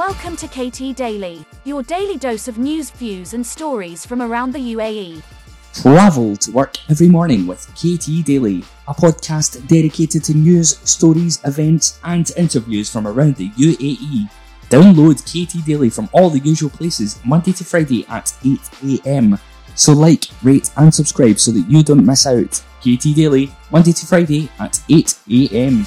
Welcome to KT Daily, your daily dose of news, views, and stories from around the UAE. Travel to work every morning with KT Daily, a podcast dedicated to news, stories, events, and interviews from around the UAE. Download KT Daily from all the usual places Monday to Friday at 8 am. So, like, rate, and subscribe so that you don't miss out. KT Daily, Monday to Friday at 8 am.